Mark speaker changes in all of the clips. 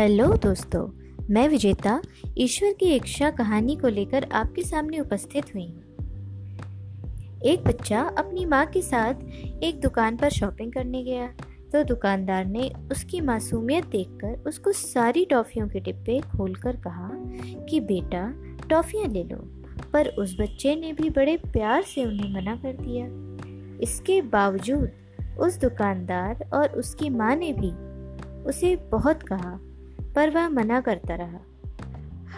Speaker 1: Hello दोस्तों, मैं विजेता ईश्वर की इच्छा कहानी को लेकर आपके सामने उपस्थित हुई। हूँ एक बच्चा अपनी माँ के साथ एक दुकान पर शॉपिंग करने गया। तो दुकानदार ने उसकी मासूमियत देखकर उसको सारी टॉफ़ियों के डिब्बे खोलकर कहा कि, बेटा, टॉफ़ियाँ ले लो। पर उस बच्चे ने भी बड़े प्यार से उन्हें मना कर दिया। इसके बावजूद उस दुकानदार और उसकी माँ ने भी उसे बहुत कहा पर वह मना करता रहा।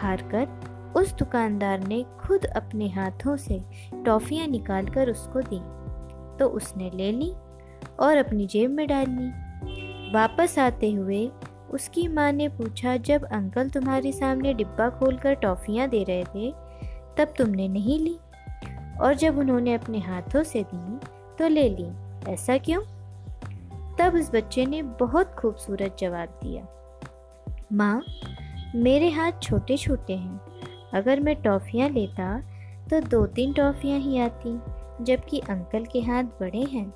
Speaker 1: हार कर उस दुकानदार ने खुद अपने हाथों से टॉफ़ियाँ निकाल कर उसको दी। तो उसने ले ली और अपनी जेब में डाल ली। वापस आते हुए उसकी माँ ने पूछा, जब अंकल तुम्हारे सामने डिब्बा खोलकर टॉफ़ियाँ दे रहे थे, तब तुमने नहीं ली? और जब उन्होंने अपने हाथों से दी तो ले ली। ऐसा क्यों? तब उस बच्चे ने बहुत खूबसूरत जवाब दिया। माँ, मेरे हाथ छोटे छोटे हैं। अगर मैं टॉफ़ियाँ लेता तो दो तीन टॉफ़ियाँ ही आती, जबकि अंकल के हाथ बड़े हैं,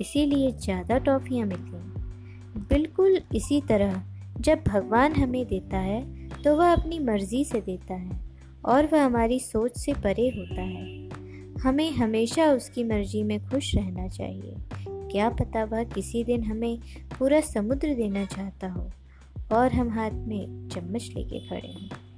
Speaker 1: इसीलिए ज़्यादा टॉफ़ियाँ मिलती बिल्कुल इसी तरह, जब भगवान हमें देता है तो वह अपनी मर्ज़ी से देता है, और वह हमारी सोच से परे होता है। हमें हमेशा उसकी मर्ज़ी में खुश रहना चाहिए। क्या पता वह किसी दिन हमें पूरा समुद्र देना चाहता हो। और हम हाथ में चम्मच लेके खड़े हैं।